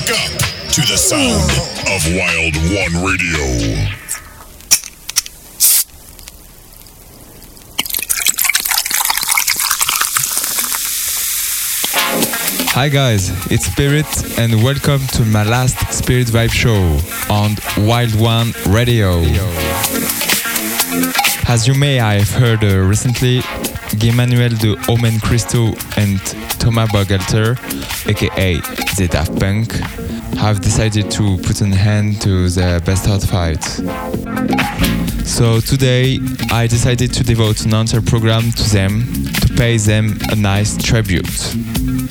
Wake up to the sound of Wild One Radio. Hi guys, it's Spirit and welcome to my last Spirit Vibe show on Wild One Radio. As you may have heard uh, recently, Guy Manuel de Homem-Christo and Thomas Bangalter, aka The Daft Punk, have decided to put an end to the best out fight. So today I decided to devote an entire program to them to pay them a nice tribute.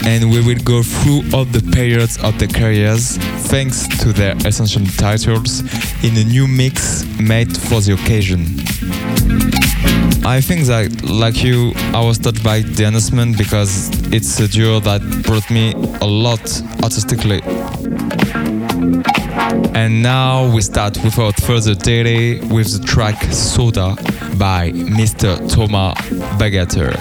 And we will go through all the periods of their careers thanks to their essential titles in a new mix made for the occasion. I think that, like you, I was touched by the announcement because it's a duo that brought me a lot artistically. And now we start without further delay with the track Soda by Mr. Thomas Bangalter.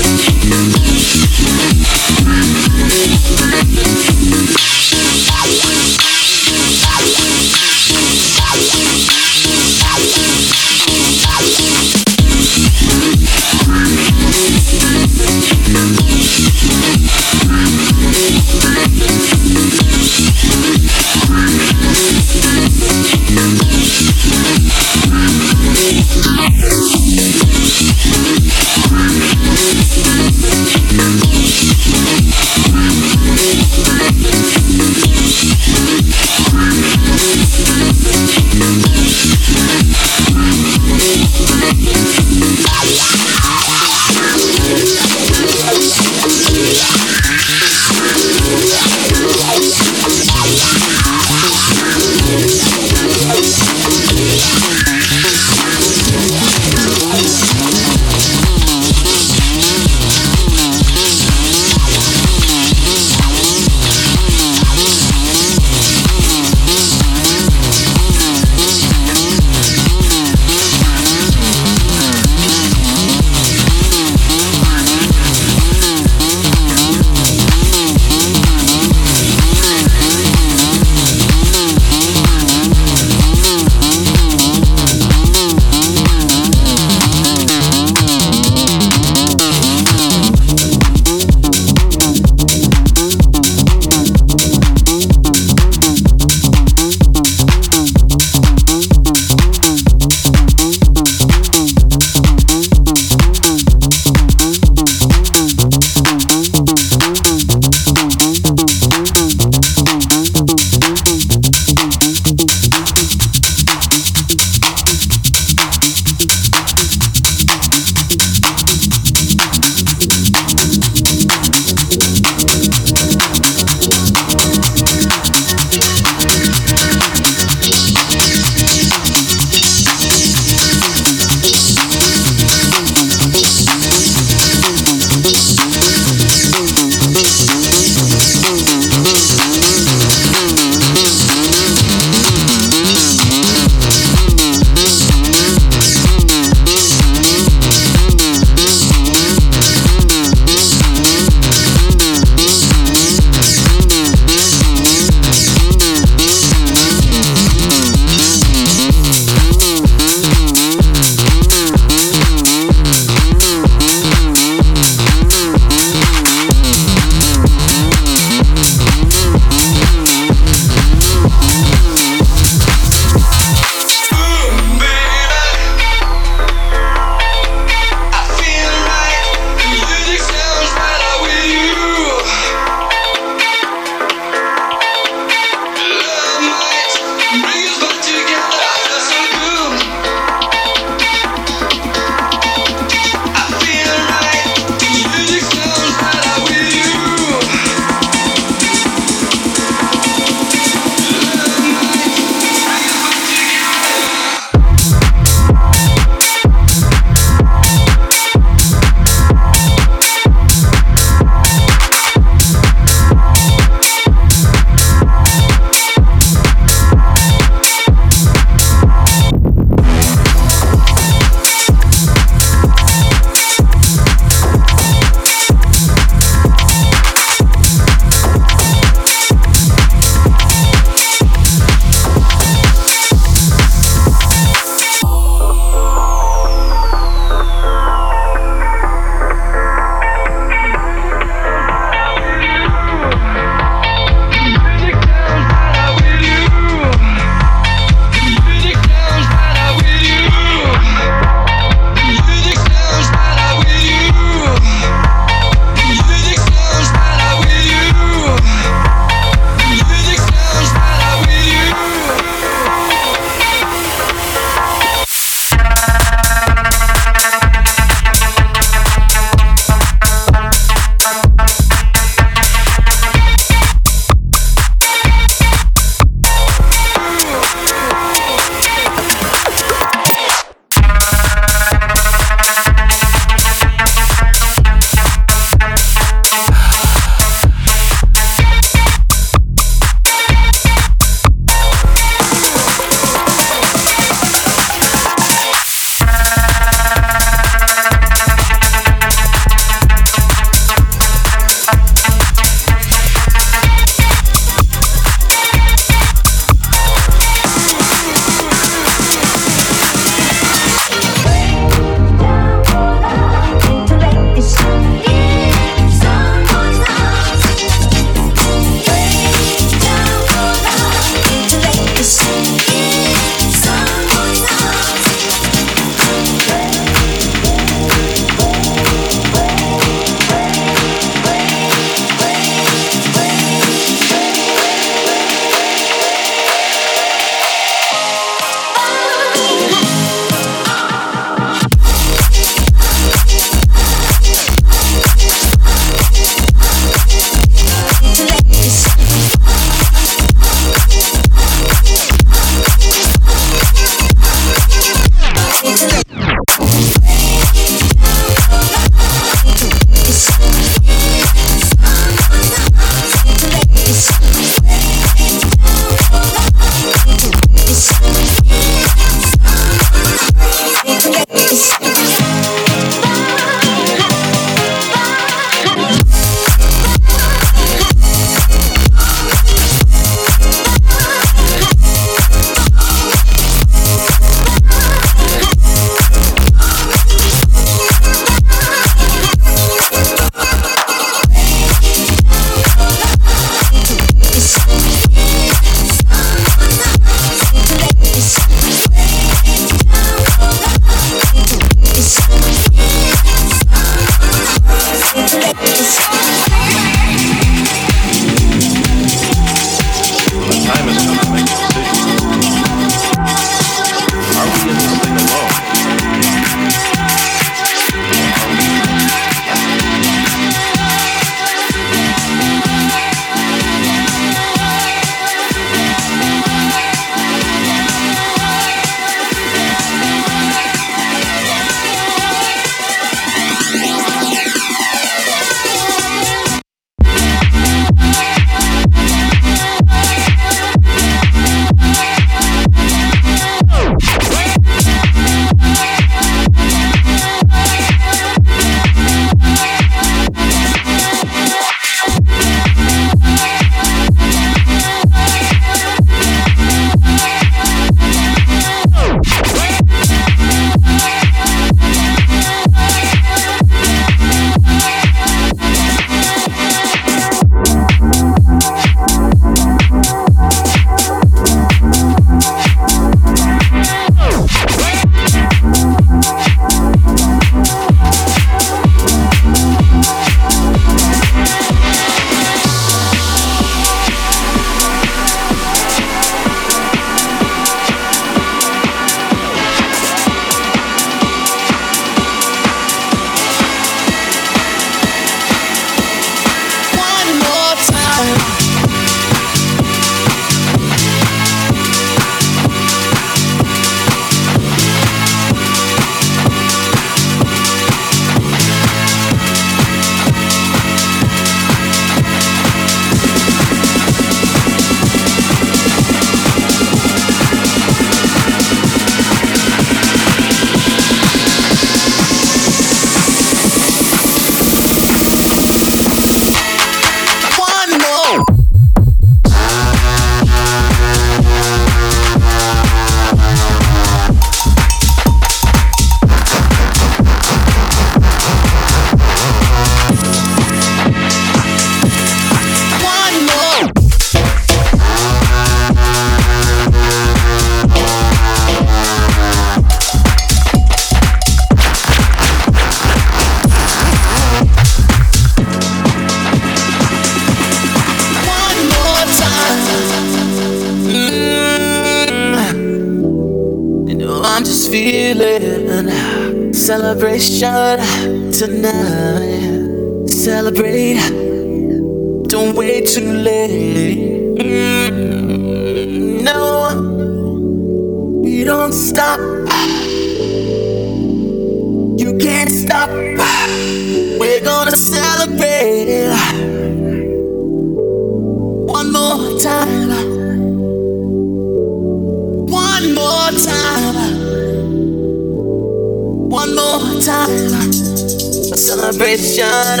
Celebration.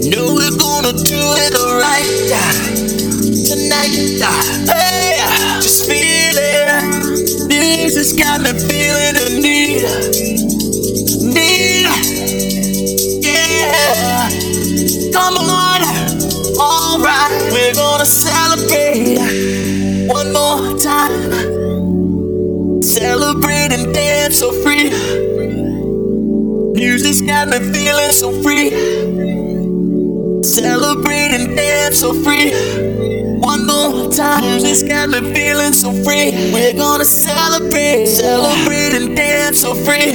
You know we're gonna do it right tonight. Hey, just feel it. This has got me feeling the need. Need. Yeah. Come on. Alright, we're gonna celebrate one more time. Celebrate and dance so free. Music's got me feeling so free. Celebrate and dance so free. One more time. Music's got me feeling so free. We're gonna celebrate, celebrate and dance so free.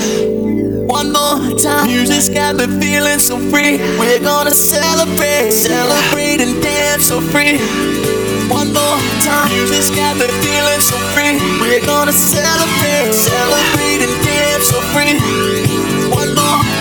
One more time. Music's got me feeling so free. We're gonna celebrate, celebrate and dance so free. One more time. Music's got me feeling so free. We're gonna celebrate, celebrate and dance so free.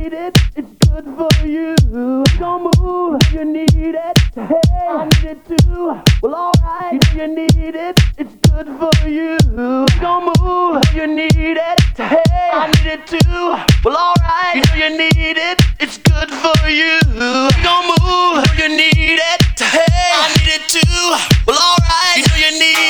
need it. It's good for you. Don't move, you need it. Hey, I need it too. Well, alright, you know you need it. It's good for you. Don't move, you need it. Hey, I need it too. Well, alright, you know you need it. It's good for you. Don't move, you need it. Hey, I need it too. Well, alright, you know you need it.